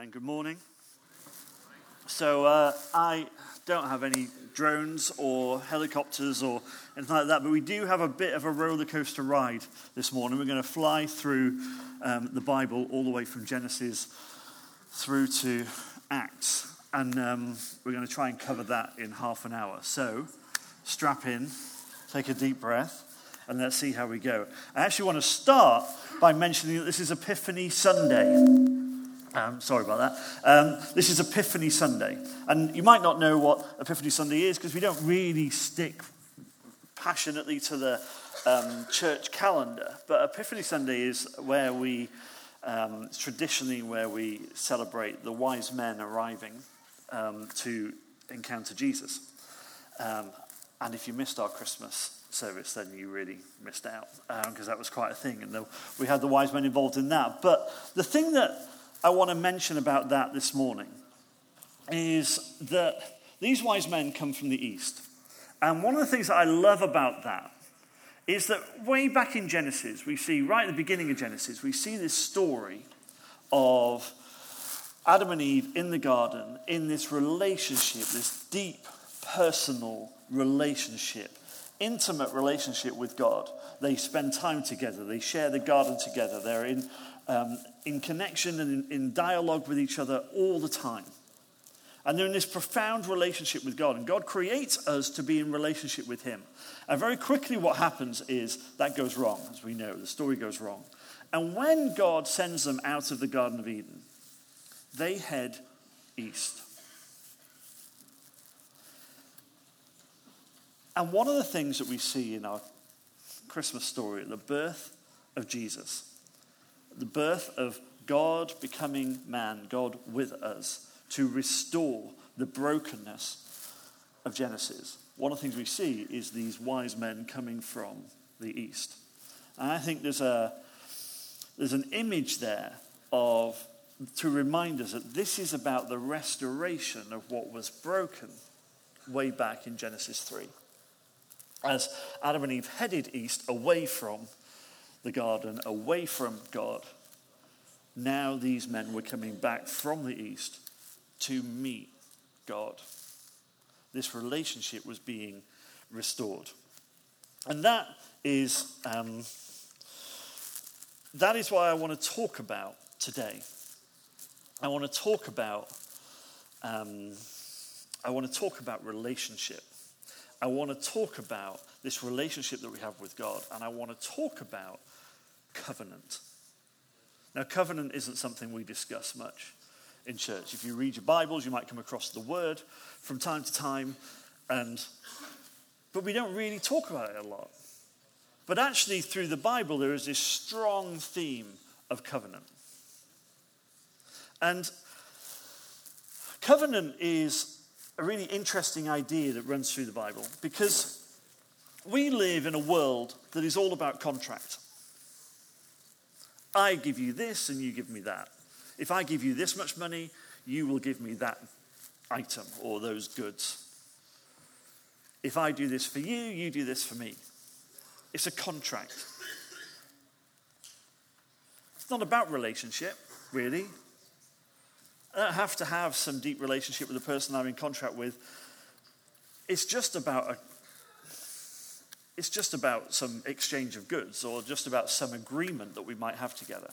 Amen. Good morning. So, uh, I don't have any drones or helicopters or anything like that, but we do have a bit of a roller coaster ride this morning. We're going to fly through um, the Bible all the way from Genesis through to Acts, and um, we're going to try and cover that in half an hour. So, strap in, take a deep breath, and let's see how we go. I actually want to start by mentioning that this is Epiphany Sunday. Um, sorry about that. Um, this is Epiphany Sunday. And you might not know what Epiphany Sunday is because we don't really stick passionately to the um, church calendar. But Epiphany Sunday is where we, um, traditionally, where we celebrate the wise men arriving um, to encounter Jesus. Um, and if you missed our Christmas service, then you really missed out because that was quite a thing. And the, we had the wise men involved in that. But the thing that I want to mention about that this morning is that these wise men come from the east. And one of the things that I love about that is that way back in Genesis, we see, right at the beginning of Genesis, we see this story of Adam and Eve in the garden in this relationship, this deep personal relationship, intimate relationship with God. They spend time together, they share the garden together, they're in um, in connection and in, in dialogue with each other all the time. And they're in this profound relationship with God. And God creates us to be in relationship with Him. And very quickly, what happens is that goes wrong, as we know. The story goes wrong. And when God sends them out of the Garden of Eden, they head east. And one of the things that we see in our Christmas story, the birth of Jesus, the birth of God becoming man, God with us, to restore the brokenness of Genesis. One of the things we see is these wise men coming from the east. And I think there's, a, there's an image there of to remind us that this is about the restoration of what was broken way back in Genesis 3. As Adam and Eve headed east away from the garden, away from God. Now these men were coming back from the east to meet God. This relationship was being restored. And that is, um, that is why I want to talk about today. I want to talk about, um, I want to talk about relationship. I want to talk about this relationship that we have with God, and I want to talk about covenant. Now, covenant isn't something we discuss much in church. If you read your Bibles, you might come across the word from time to time, and but we don't really talk about it a lot. But actually, through the Bible, there is this strong theme of covenant. And covenant is a really interesting idea that runs through the Bible because we live in a world that is all about contract. I give you this and you give me that. If I give you this much money, you will give me that item or those goods. If I do this for you, you do this for me. It's a contract. It's not about relationship, really. I don't have to have some deep relationship with the person I'm in contract with. It's just about a it's just about some exchange of goods or just about some agreement that we might have together.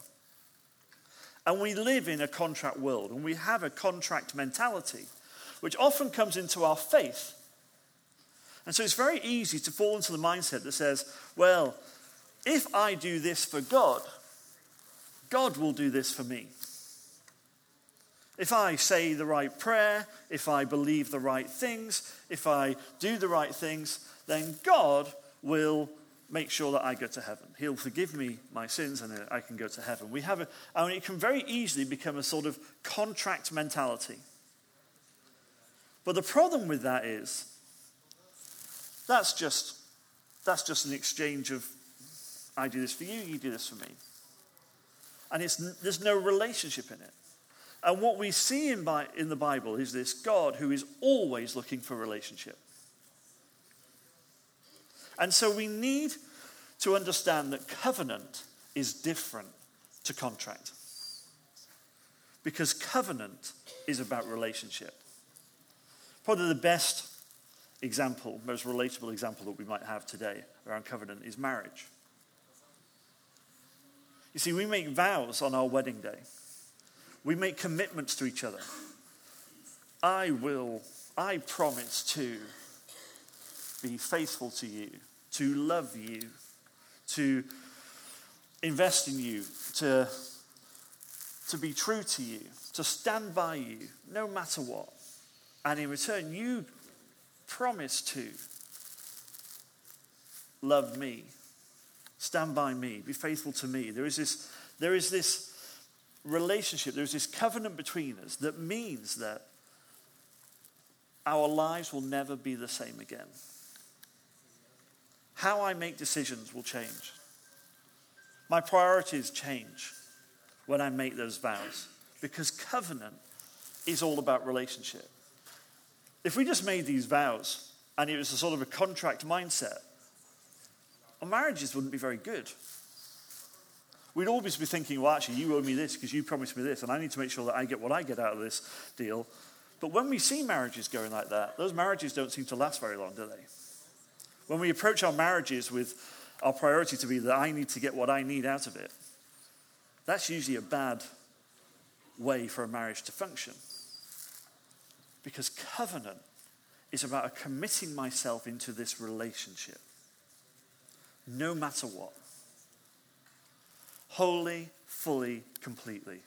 And we live in a contract world and we have a contract mentality, which often comes into our faith. And so it's very easy to fall into the mindset that says, well, if I do this for God, God will do this for me. If I say the right prayer, if I believe the right things, if I do the right things, then God will make sure that I go to heaven. He'll forgive me my sins and I can go to heaven. We have a, I mean, it can very easily become a sort of contract mentality. But the problem with that is that's just that's just an exchange of I do this for you, you do this for me. And it's, there's no relationship in it. And what we see in, in the Bible is this God who is always looking for relationship. And so we need to understand that covenant is different to contract. because covenant is about relationship. Probably the best example, most relatable example that we might have today around covenant is marriage. You see, we make vows on our wedding day. We make commitments to each other. I will, I promise to be faithful to you, to love you, to invest in you, to, to be true to you, to stand by you, no matter what. And in return, you promise to love me, stand by me, be faithful to me. There is this, there is this relationship, there is this covenant between us that means that our lives will never be the same again. How I make decisions will change. My priorities change when I make those vows because covenant is all about relationship. If we just made these vows and it was a sort of a contract mindset, our marriages wouldn't be very good. We'd always be thinking, well, actually, you owe me this because you promised me this, and I need to make sure that I get what I get out of this deal. But when we see marriages going like that, those marriages don't seem to last very long, do they? When we approach our marriages with our priority to be that I need to get what I need out of it, that's usually a bad way for a marriage to function. Because covenant is about committing myself into this relationship, no matter what. Wholly, fully, completely.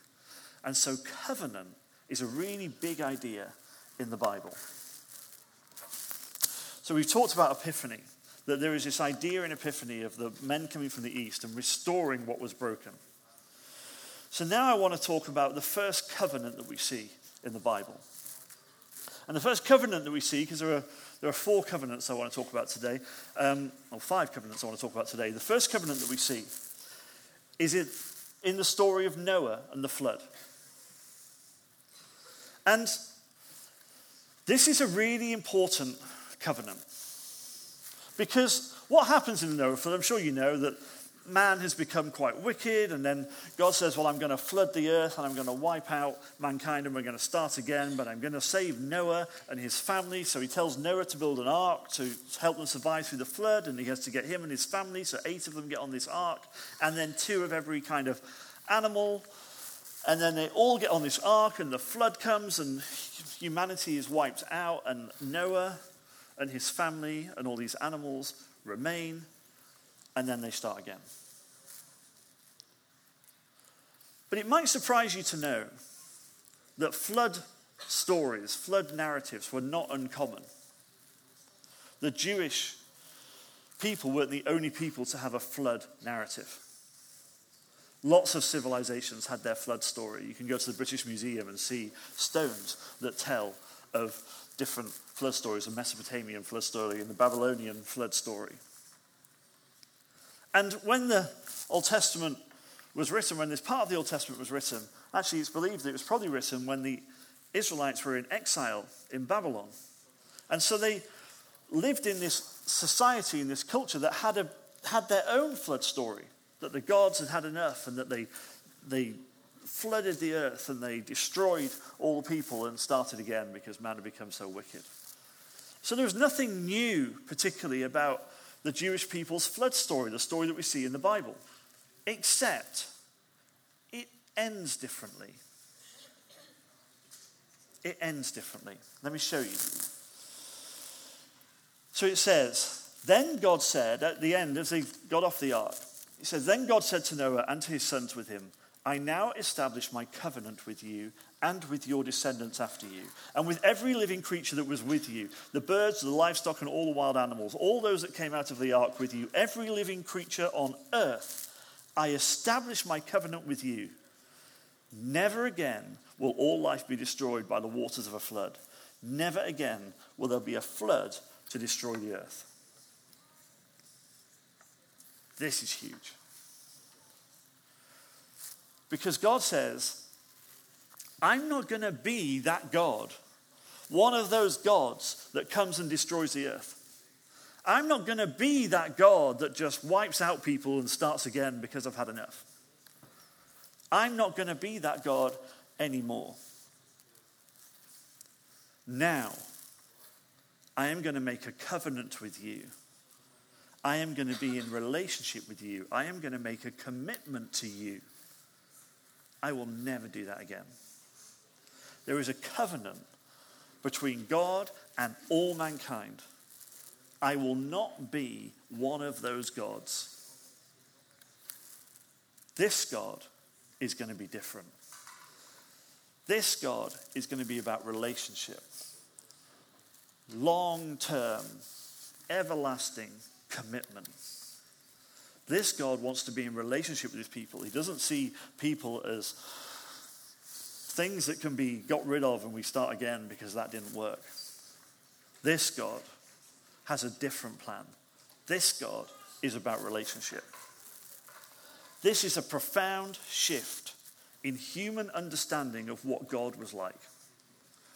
And so, covenant is a really big idea in the Bible. So we've talked about Epiphany, that there is this idea in Epiphany of the men coming from the east and restoring what was broken. So now I want to talk about the first covenant that we see in the Bible. And the first covenant that we see, because there are, there are four covenants I want to talk about today, um, or five covenants I want to talk about today. The first covenant that we see is it in the story of Noah and the flood. And this is a really important covenant. Because what happens in the Noah flood, I'm sure you know that man has become quite wicked, and then God says, Well, I'm going to flood the earth and I'm going to wipe out mankind and we're going to start again, but I'm going to save Noah and his family. So he tells Noah to build an ark to help them survive through the flood, and he has to get him and his family. So eight of them get on this ark, and then two of every kind of animal. And then they all get on this ark, and the flood comes, and humanity is wiped out, and Noah and his family and all these animals remain, and then they start again. But it might surprise you to know that flood stories, flood narratives were not uncommon. The Jewish people weren't the only people to have a flood narrative. Lots of civilizations had their flood story. You can go to the British Museum and see stones that tell of different flood stories a Mesopotamian flood story and the Babylonian flood story. And when the Old Testament was written, when this part of the Old Testament was written, actually it's believed that it was probably written when the Israelites were in exile in Babylon. And so they lived in this society, in this culture that had, a, had their own flood story, that the gods had had enough and that they, they flooded the earth and they destroyed all the people and started again because man had become so wicked. So there was nothing new, particularly, about the Jewish people's flood story, the story that we see in the Bible, except it ends differently. It ends differently. Let me show you. So it says, Then God said at the end, as they got off the ark, He says, Then God said to Noah and to his sons with him, I now establish my covenant with you and with your descendants after you, and with every living creature that was with you the birds, the livestock, and all the wild animals, all those that came out of the ark with you, every living creature on earth. I establish my covenant with you. Never again will all life be destroyed by the waters of a flood. Never again will there be a flood to destroy the earth. This is huge. Because God says, I'm not going to be that God, one of those gods that comes and destroys the earth. I'm not going to be that God that just wipes out people and starts again because I've had enough. I'm not going to be that God anymore. Now, I am going to make a covenant with you. I am going to be in relationship with you. I am going to make a commitment to you. I will never do that again. There is a covenant between God and all mankind. I will not be one of those gods. This God is going to be different. This God is going to be about relationship, long term, everlasting commitment. This God wants to be in relationship with his people. He doesn't see people as things that can be got rid of and we start again because that didn't work. This God has a different plan. This God is about relationship. This is a profound shift in human understanding of what God was like.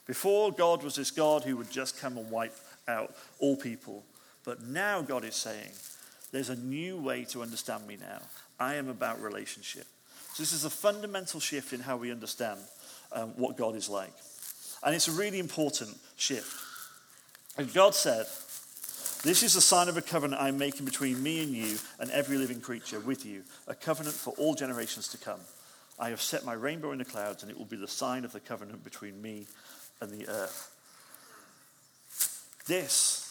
Before, God was this God who would just come and wipe out all people. But now God is saying, there's a new way to understand me now. I am about relationship. So this is a fundamental shift in how we understand um, what God is like. And it's a really important shift. And God said, This is the sign of a covenant I'm making between me and you and every living creature with you, a covenant for all generations to come. I have set my rainbow in the clouds, and it will be the sign of the covenant between me and the earth. This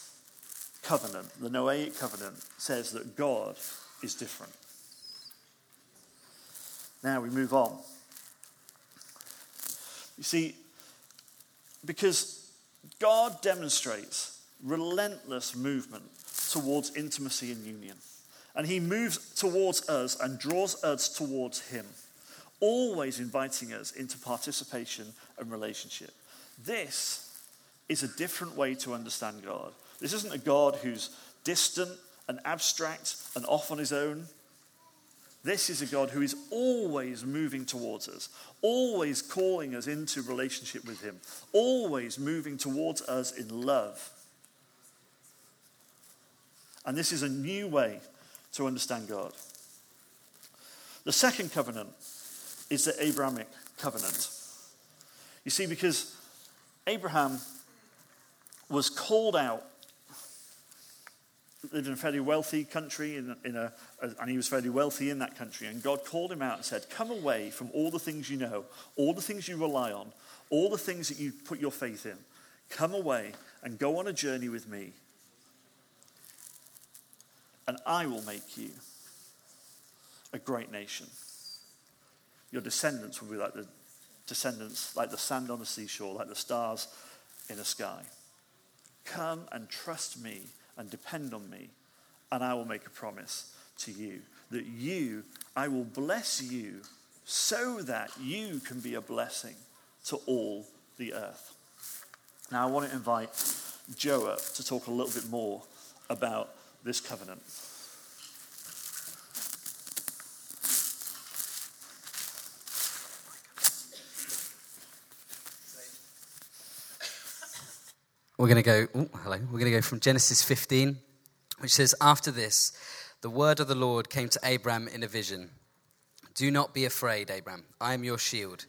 covenant, the Noahic covenant, says that God is different. Now we move on. You see, because God demonstrates relentless movement towards intimacy and union. And he moves towards us and draws us towards him, always inviting us into participation and relationship. This is a different way to understand God. This isn't a God who's distant and abstract and off on his own. This is a God who is always moving towards us, always calling us into relationship with Him, always moving towards us in love. And this is a new way to understand God. The second covenant is the Abrahamic covenant. You see, because Abraham was called out lived in a fairly wealthy country, in, in a, and he was fairly wealthy in that country. And God called him out and said, Come away from all the things you know, all the things you rely on, all the things that you put your faith in. Come away and go on a journey with me. And I will make you a great nation. Your descendants will be like the descendants, like the sand on the seashore, like the stars in the sky. Come and trust me and depend on me, and I will make a promise to you that you, I will bless you so that you can be a blessing to all the earth. Now, I want to invite Joe up to talk a little bit more about this covenant. We're going to go, oh, hello. We're going to go from Genesis 15, which says, After this, the word of the Lord came to Abram in a vision. Do not be afraid, Abram. I am your shield,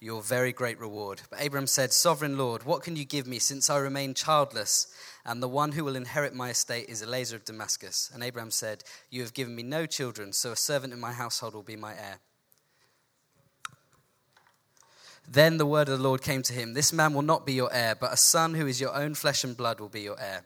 your very great reward. But Abram said, Sovereign Lord, what can you give me since I remain childless? And the one who will inherit my estate is Eliezer of Damascus. And Abram said, You have given me no children, so a servant in my household will be my heir. Then the word of the Lord came to him This man will not be your heir, but a son who is your own flesh and blood will be your heir.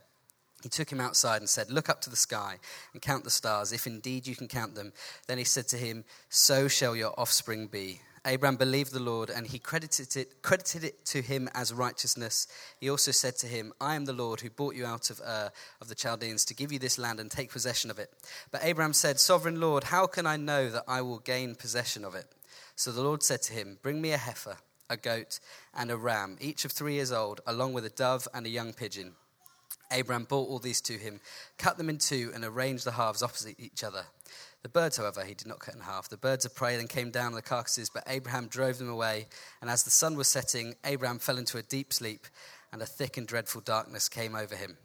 He took him outside and said, Look up to the sky and count the stars, if indeed you can count them. Then he said to him, So shall your offspring be. Abraham believed the Lord, and he credited it, credited it to him as righteousness. He also said to him, I am the Lord who brought you out of Ur of the Chaldeans to give you this land and take possession of it. But Abraham said, Sovereign Lord, how can I know that I will gain possession of it? So the Lord said to him, Bring me a heifer a goat, and a ram, each of three years old, along with a dove and a young pigeon. Abraham brought all these to him, cut them in two, and arranged the halves opposite each other. The birds, however, he did not cut in half. The birds of prey then came down on the carcasses, but Abraham drove them away. And as the sun was setting, Abraham fell into a deep sleep, and a thick and dreadful darkness came over him.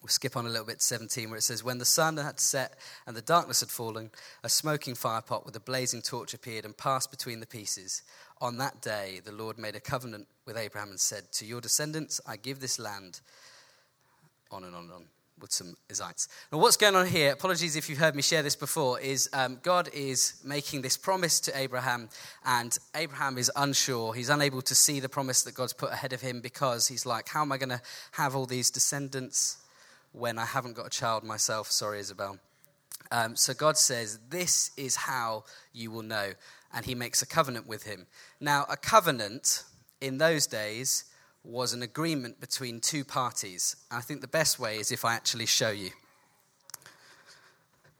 We'll skip on a little bit to 17, where it says, When the sun had set and the darkness had fallen, a smoking firepot with a blazing torch appeared and passed between the pieces. On that day, the Lord made a covenant with Abraham and said, To your descendants, I give this land. On and on and on with some Isites. Now, what's going on here, apologies if you've heard me share this before, is um, God is making this promise to Abraham, and Abraham is unsure. He's unable to see the promise that God's put ahead of him because he's like, How am I going to have all these descendants? when I haven't got a child myself. Sorry, Isabel. Um, so God says, This is how you will know. And he makes a covenant with him. Now, a covenant in those days was an agreement between two parties. I think the best way is if I actually show you.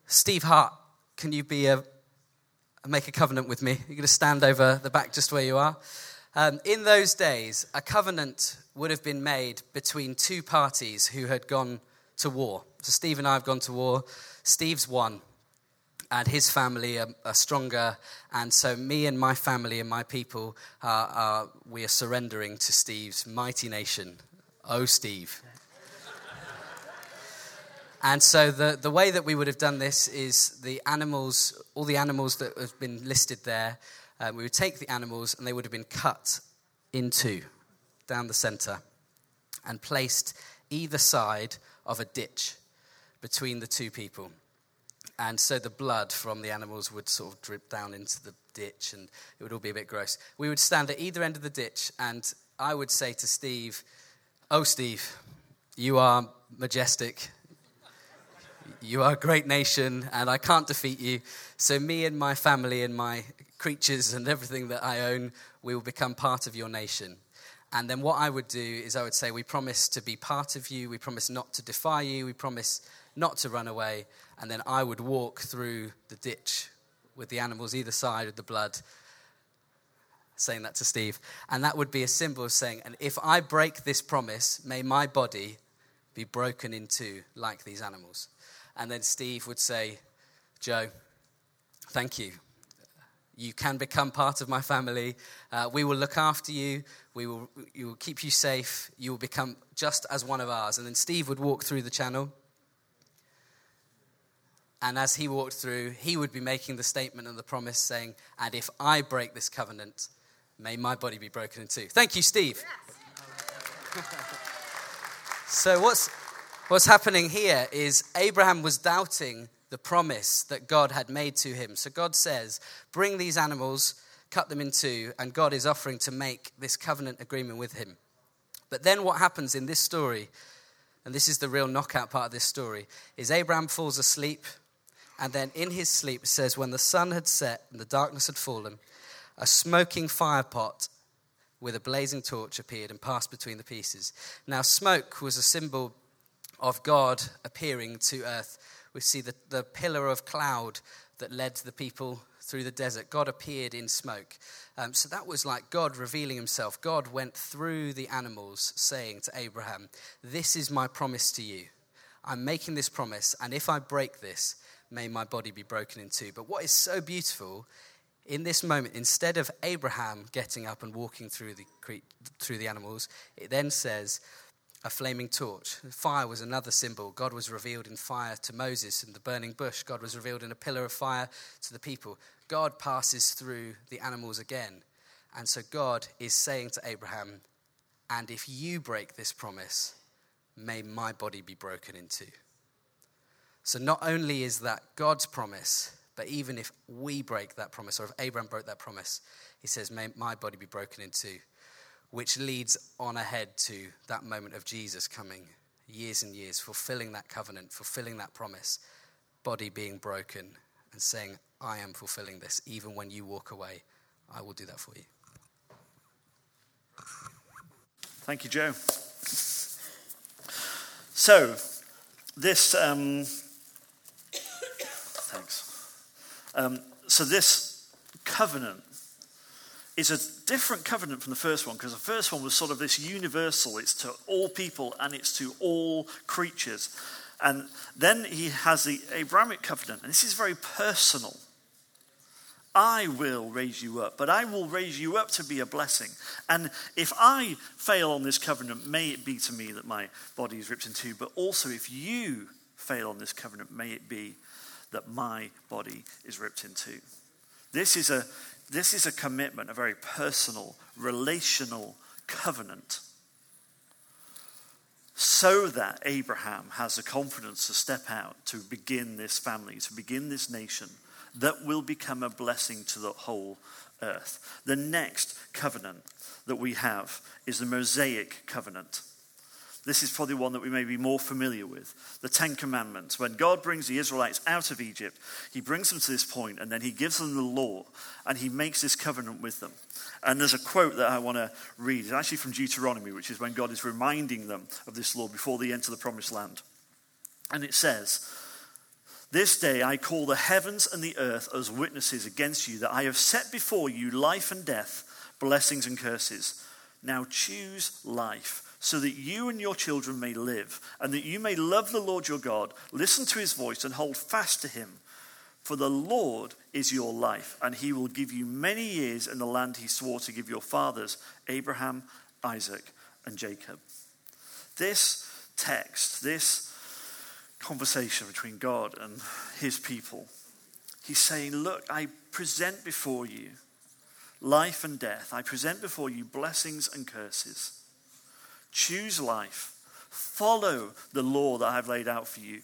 Steve Hart, can you be a, make a covenant with me? You're going to stand over the back just where you are. Um, in those days, a covenant would have been made between two parties who had gone to war. So Steve and I have gone to war. Steve's won, and his family are, are stronger. And so me and my family and my people, are, are, we are surrendering to Steve's mighty nation. Oh, Steve. And so the, the way that we would have done this is the animals, all the animals that have been listed there, um, we would take the animals and they would have been cut in two down the center and placed either side of a ditch between the two people. And so the blood from the animals would sort of drip down into the ditch and it would all be a bit gross. We would stand at either end of the ditch and I would say to Steve, Oh, Steve, you are majestic. You are a great nation and I can't defeat you. So, me and my family and my creatures and everything that I own, we will become part of your nation. And then what I would do is I would say, We promise to be part of you. We promise not to defy you. We promise not to run away. And then I would walk through the ditch with the animals either side of the blood, saying that to Steve. And that would be a symbol of saying, And if I break this promise, may my body be broken in two like these animals. And then Steve would say, Joe, thank you you can become part of my family. Uh, we will look after you. We will, we will keep you safe. You will become just as one of ours. And then Steve would walk through the channel. And as he walked through, he would be making the statement and the promise saying, And if I break this covenant, may my body be broken in two. Thank you, Steve. Yes. so, what's, what's happening here is Abraham was doubting the promise that God had made to him. So God says, Bring these animals, cut them in two, and God is offering to make this covenant agreement with him. But then what happens in this story, and this is the real knockout part of this story, is Abraham falls asleep, and then in his sleep it says, When the sun had set and the darkness had fallen, a smoking firepot with a blazing torch appeared and passed between the pieces. Now, smoke was a symbol of God appearing to earth we see the, the pillar of cloud that led the people through the desert. God appeared in smoke. Um, so that was like God revealing himself. God went through the animals, saying to Abraham, This is my promise to you. I'm making this promise, and if I break this, may my body be broken in two. But what is so beautiful in this moment, instead of Abraham getting up and walking through the, through the animals, it then says, a flaming torch. Fire was another symbol. God was revealed in fire to Moses in the burning bush. God was revealed in a pillar of fire to the people. God passes through the animals again. And so God is saying to Abraham, And if you break this promise, may my body be broken in two. So not only is that God's promise, but even if we break that promise, or if Abraham broke that promise, he says, May my body be broken in two which leads on ahead to that moment of Jesus coming, years and years, fulfilling that covenant, fulfilling that promise, body being broken, and saying, I am fulfilling this. Even when you walk away, I will do that for you. Thank you, Joe. So, this, um, thanks. Um, so, this covenant is a different covenant from the first one because the first one was sort of this universal, it's to all people and it's to all creatures. And then he has the Abrahamic covenant, and this is very personal. I will raise you up, but I will raise you up to be a blessing. And if I fail on this covenant, may it be to me that my body is ripped in two, but also if you fail on this covenant, may it be that my body is ripped in two. This is a, this is a commitment, a very personal, relational covenant so that Abraham has the confidence to step out to begin this family, to begin this nation that will become a blessing to the whole earth. The next covenant that we have is the Mosaic covenant. This is probably one that we may be more familiar with. The Ten Commandments. When God brings the Israelites out of Egypt, he brings them to this point and then he gives them the law and he makes this covenant with them. And there's a quote that I want to read. It's actually from Deuteronomy, which is when God is reminding them of this law before they enter the promised land. And it says, This day I call the heavens and the earth as witnesses against you that I have set before you life and death, blessings and curses. Now choose life so that you and your children may live, and that you may love the Lord your God, listen to his voice, and hold fast to him. For the Lord is your life, and he will give you many years in the land he swore to give your fathers, Abraham, Isaac, and Jacob. This text, this conversation between God and his people, he's saying, Look, I present before you life and death. I present before you blessings and curses. Choose life. Follow the law that I've laid out for you.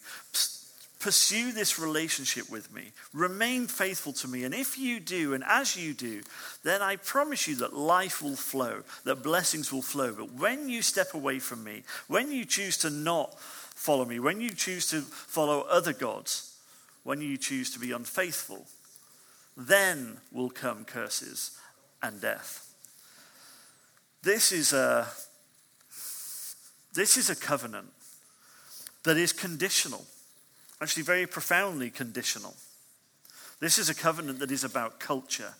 Pursue this relationship with me. Remain faithful to me. And if you do, and as you do, then I promise you that life will flow, that blessings will flow. But when you step away from me, when you choose to not follow me, when you choose to follow other gods, when you choose to be unfaithful, then will come curses and death. This is a, this is a covenant that is conditional actually very profoundly conditional. This is a covenant that is about culture.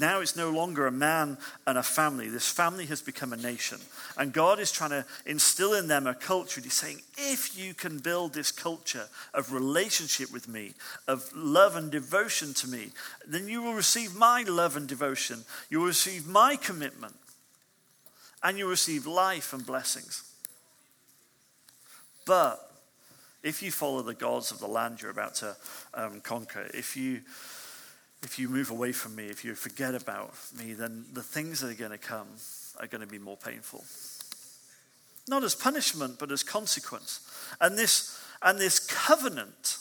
Now it's no longer a man and a family. This family has become a nation. And God is trying to instill in them a culture. He's saying, if you can build this culture of relationship with me, of love and devotion to me, then you will receive my love and devotion. You will receive my commitment. And you will receive life and blessings. But if you follow the gods of the land you're about to um, conquer, if you if you move away from me, if you forget about me, then the things that are going to come are going to be more painful. Not as punishment, but as consequence. And this and this covenant,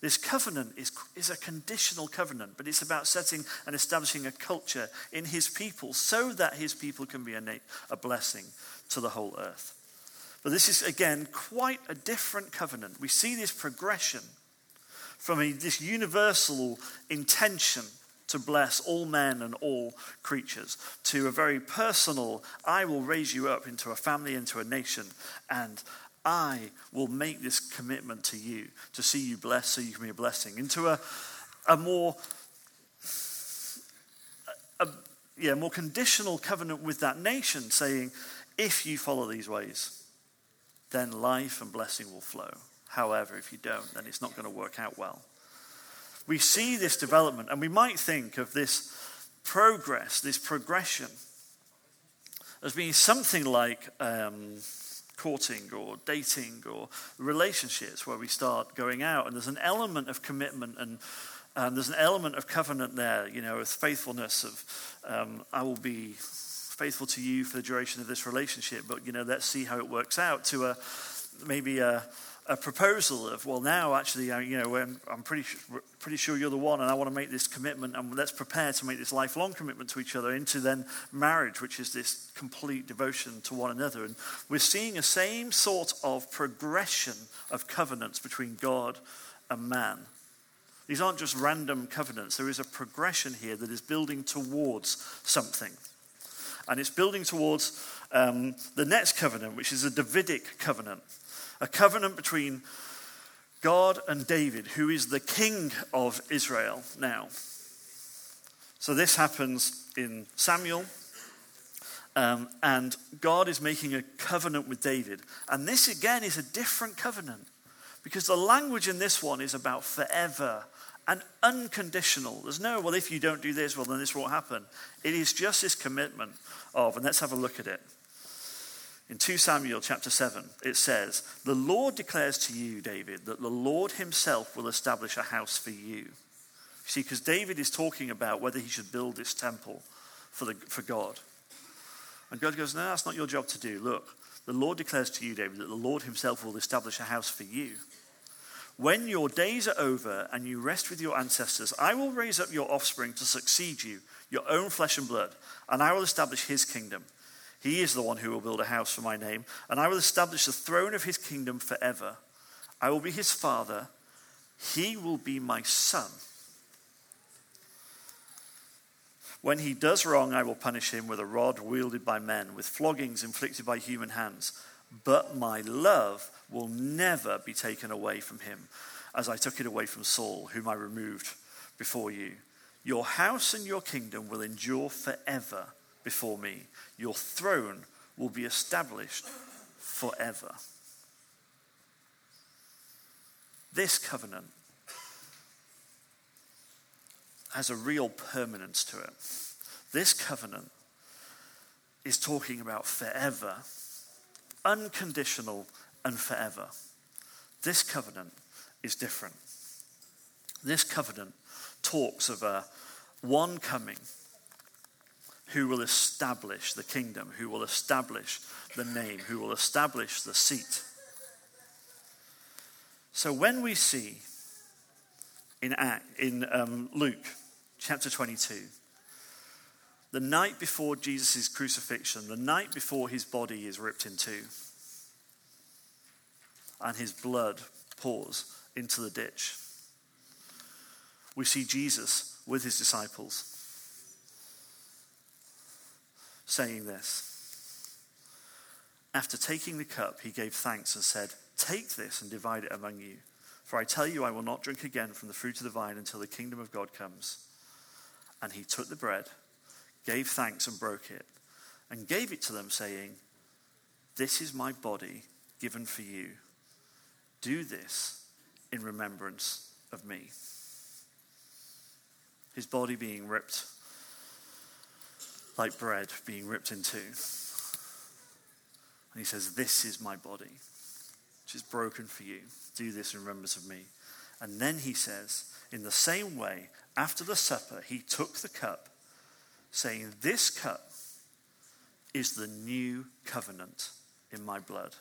this covenant is, is a conditional covenant, but it's about setting and establishing a culture in his people so that his people can be a, a blessing to the whole earth. But this is, again, quite a different covenant. We see this progression from a, this universal intention to bless all men and all creatures to a very personal, I will raise you up into a family, into a nation, and I will make this commitment to you to see you blessed so you can be a blessing, into a, a more yeah, more conditional covenant with that nation, saying, if you follow these ways, then life and blessing will flow. However, if you don't, then it's not going to work out well. We see this development, and we might think of this progress, this progression, as being something like um, courting or dating or relationships where we start going out, and there's an element of commitment and um, there's an element of covenant there, you know, with faithfulness of um, I will be faithful to you for the duration of this relationship, but you know, let's see how it works out. To a maybe a, a proposal of, well, now actually, you know, I'm pretty pretty sure you're the one, and I want to make this commitment, and let's prepare to make this lifelong commitment to each other. Into then marriage, which is this complete devotion to one another, and we're seeing a same sort of progression of covenants between God and man. These aren't just random covenants. There is a progression here that is building towards something. And it's building towards um, the next covenant, which is a Davidic covenant, a covenant between God and David, who is the king of Israel now. So this happens in Samuel, um, and God is making a covenant with David. And this again is a different covenant because the language in this one is about forever and unconditional. There's no, well, if you don't do this, well, then this won't happen. It is just this commitment of, and let's have a look at it. In 2 Samuel chapter 7, it says, The Lord declares to you, David, that the Lord himself will establish a house for you. See, because David is talking about whether he should build this temple for, the, for God. And God goes, No, that's not your job to do. Look, the Lord declares to you, David, that the Lord himself will establish a house for you. When your days are over and you rest with your ancestors, I will raise up your offspring to succeed you, your own flesh and blood, and I will establish his kingdom. He is the one who will build a house for my name, and I will establish the throne of his kingdom forever. I will be his father, he will be my son. When he does wrong, I will punish him with a rod wielded by men, with floggings inflicted by human hands. But my love will never be taken away from him, as I took it away from Saul, whom I removed before you. Your house and your kingdom will endure forever before me. Your throne will be established forever. This covenant has a real permanence to it. This covenant is talking about forever, unconditional and forever. This covenant is different. This covenant talks of a one coming who will establish the kingdom, who will establish the name, who will establish the seat. So when we see in, Act, in um, Luke chapter 22. The night before Jesus' crucifixion, the night before his body is ripped in two, and his blood pours into the ditch, we see Jesus with his disciples saying this. After taking the cup, he gave thanks and said, Take this and divide it among you. For I tell you, I will not drink again from the fruit of the vine until the kingdom of God comes. And he took the bread, gave thanks, and broke it, and gave it to them, saying, This is my body given for you. Do this in remembrance of me. His body being ripped like bread being ripped in two. And he says, This is my body, which is broken for you. Do this in remembrance of me. And then he says, In the same way, after the supper, he took the cup, saying, This cup is the new covenant in my blood,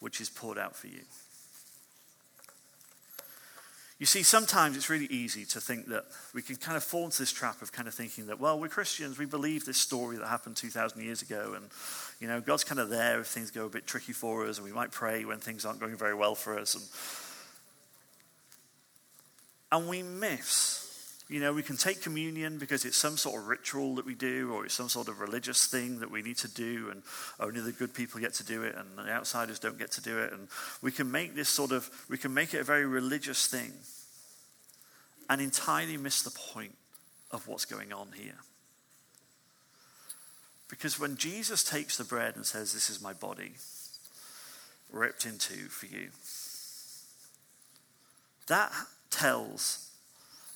which is poured out for you. You see, sometimes it's really easy to think that we can kind of fall into this trap of kind of thinking that, well, we're Christians, we believe this story that happened 2,000 years ago, and, you know, God's kind of there if things go a bit tricky for us, and we might pray when things aren't going very well for us. And, and we miss you know, we can take communion because it's some sort of ritual that we do, or it's some sort of religious thing that we need to do, and only the good people get to do it, and the outsiders don't get to do it. And we can make this sort of, we can make it a very religious thing and entirely miss the point of what's going on here. Because when Jesus takes the bread and says, This is my body, ripped in two for you, that tells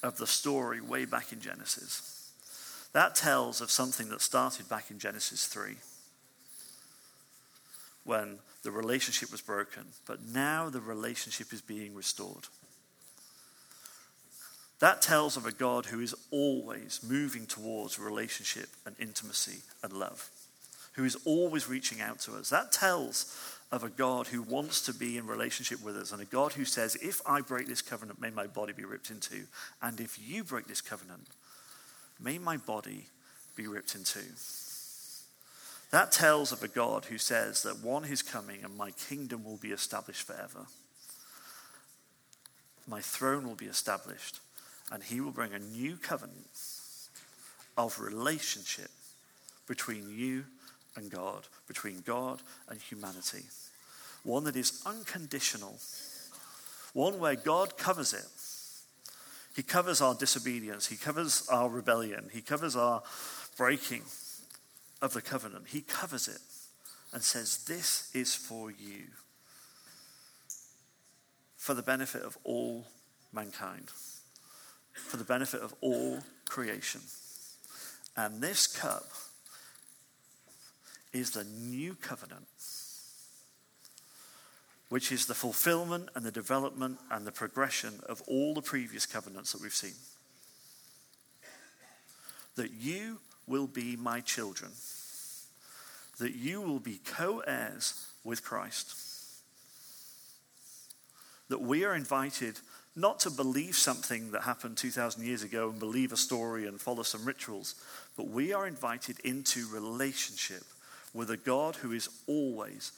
of the story way back in Genesis. That tells of something that started back in Genesis 3 when the relationship was broken, but now the relationship is being restored. That tells of a God who is always moving towards relationship and intimacy and love, who is always reaching out to us. That tells of a God who wants to be in relationship with us and a God who says, If I break this covenant, may my body be ripped in two. And if you break this covenant, may my body be ripped in two. That tells of a God who says that one is coming and my kingdom will be established forever. My throne will be established and he will bring a new covenant of relationship between you and God, between God and humanity. One that is unconditional, one where God covers it. He covers our disobedience, He covers our rebellion, He covers our breaking of the covenant. He covers it and says, This is for you, for the benefit of all mankind. for the benefit of all creation. And this cup is the new covenant, which is the fulfillment and the development and the progression of all the previous covenants that we've seen. That you will be my children, that you will be co heirs with Christ, that we are invited not to believe something that happened 2,000 years ago and believe a story and follow some rituals, but we are invited into relationship with a God who is always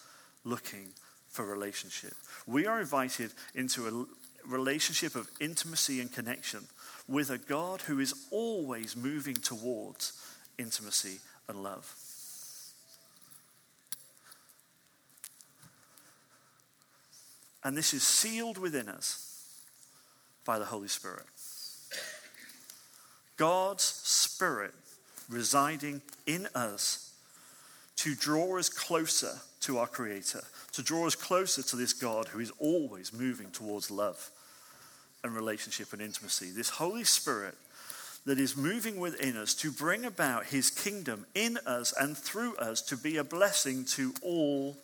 looking for relationship. We are invited into a relationship of intimacy and connection with a God who is always moving towards intimacy and love. And this is sealed within us by the Holy Spirit. God's Spirit residing in us to draw us closer to our Creator, to draw us closer to this God who is always moving towards love and relationship and intimacy. This Holy Spirit that is moving within us to bring about His kingdom in us and through us to be a blessing to all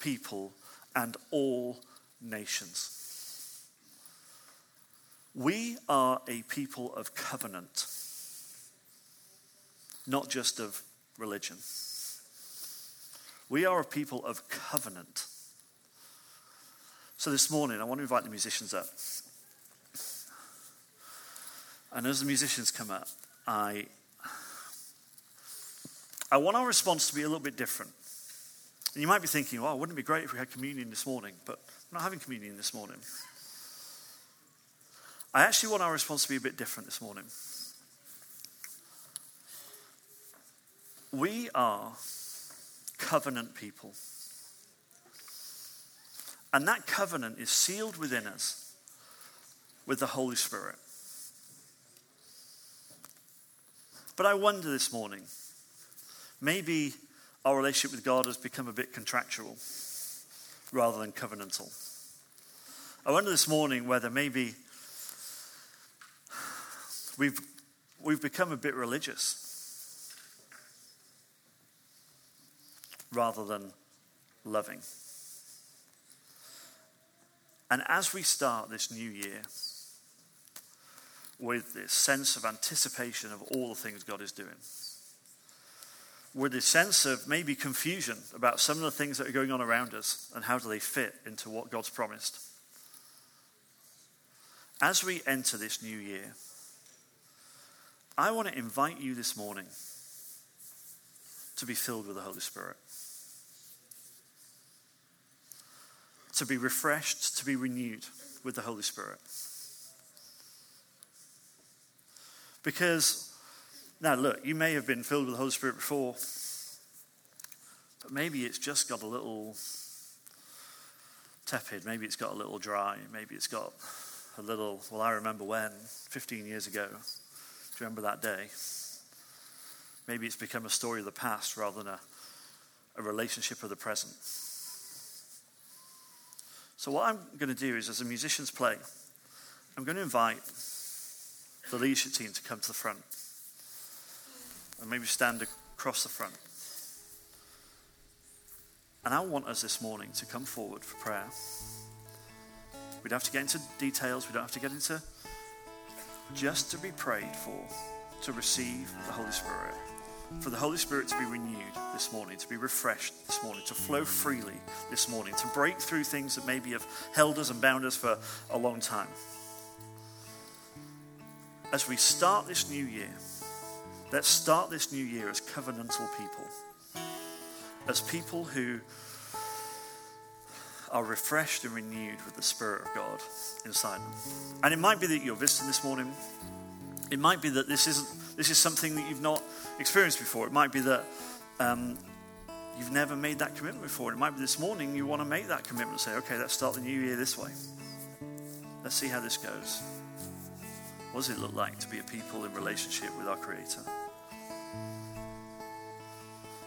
people and all nations. We are a people of covenant, not just of religion. We are a people of covenant. So this morning, I want to invite the musicians up. And as the musicians come up, I, I want our response to be a little bit different. And you might be thinking, well, wouldn't it be great if we had communion this morning? But not having communion this morning. I actually want our response to be a bit different this morning. We are covenant people. And that covenant is sealed within us with the Holy Spirit. But I wonder this morning, maybe our relationship with God has become a bit contractual rather than covenantal. I wonder this morning whether maybe We've, we've become a bit religious rather than loving. And as we start this new year with this sense of anticipation of all the things God is doing, with this sense of maybe confusion about some of the things that are going on around us and how do they fit into what God's promised. As we enter this new year, I want to invite you this morning to be filled with the Holy Spirit. To be refreshed, to be renewed with the Holy Spirit. Because, now look, you may have been filled with the Holy Spirit before, but maybe it's just got a little tepid, maybe it's got a little dry, maybe it's got a little, well, I remember when, 15 years ago Do you remember that day? Maybe it's become a story of the past rather than a, a relationship of the present. So, what I'm going to do is, as the musicians play, I'm going to invite the leadership team to come to the front and maybe stand across the front. And I want us this morning to come forward for prayer. We don't have to get into details, we don't have to get into just to be prayed for to receive the Holy Spirit. For the Holy Spirit to be renewed this morning, to be refreshed this morning, to flow freely this morning, to break through things that maybe have held us and bound us for a long time. As we start this new year, let's start this new year as covenantal people, as people who are refreshed and renewed with the Spirit of God inside them. And it might be that you're visiting this morning. It might be that this isn't this is something that you've not experienced before. It might be that um, you've never made that commitment before. It might be this morning you want to make that commitment. And say, okay, let's start the new year this way. Let's see how this goes. What does it look like to be a people in relationship with our Creator?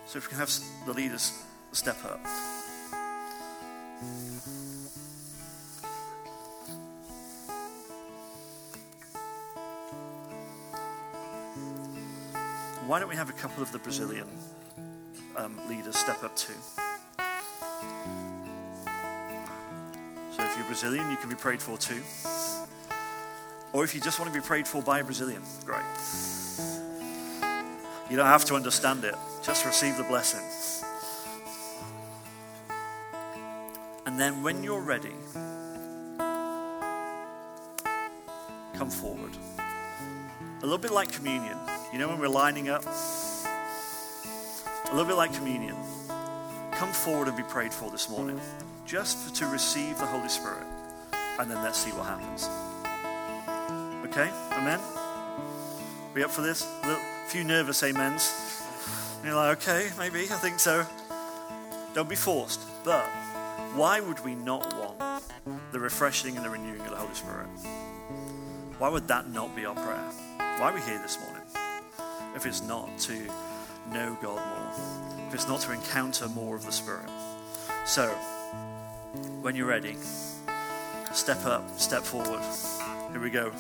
So if we can have the leaders step up. Why don't we have a couple of the Brazilian um, leaders step up too? So if you're Brazilian, you can be prayed for too. Or if you just want to be prayed for by a Brazilian, great. You don't have to understand it, just receive the blessing. And then when you're ready, come forward. A little bit like communion. You know when we're lining up? A little bit like communion. Come forward and be prayed for this morning, just to receive the Holy Spirit. And then let's see what happens. Okay? Amen? We up for this? A few nervous amens. you're like, okay, maybe, I think so. Don't be forced. But why would we not want the refreshing and the renewing of the Holy Spirit? Why would that not be our prayer? Why are we here this morning? If it's not to know God more, if it's not to encounter more of the Spirit. So, when you're ready, step up, step forward. Here we go.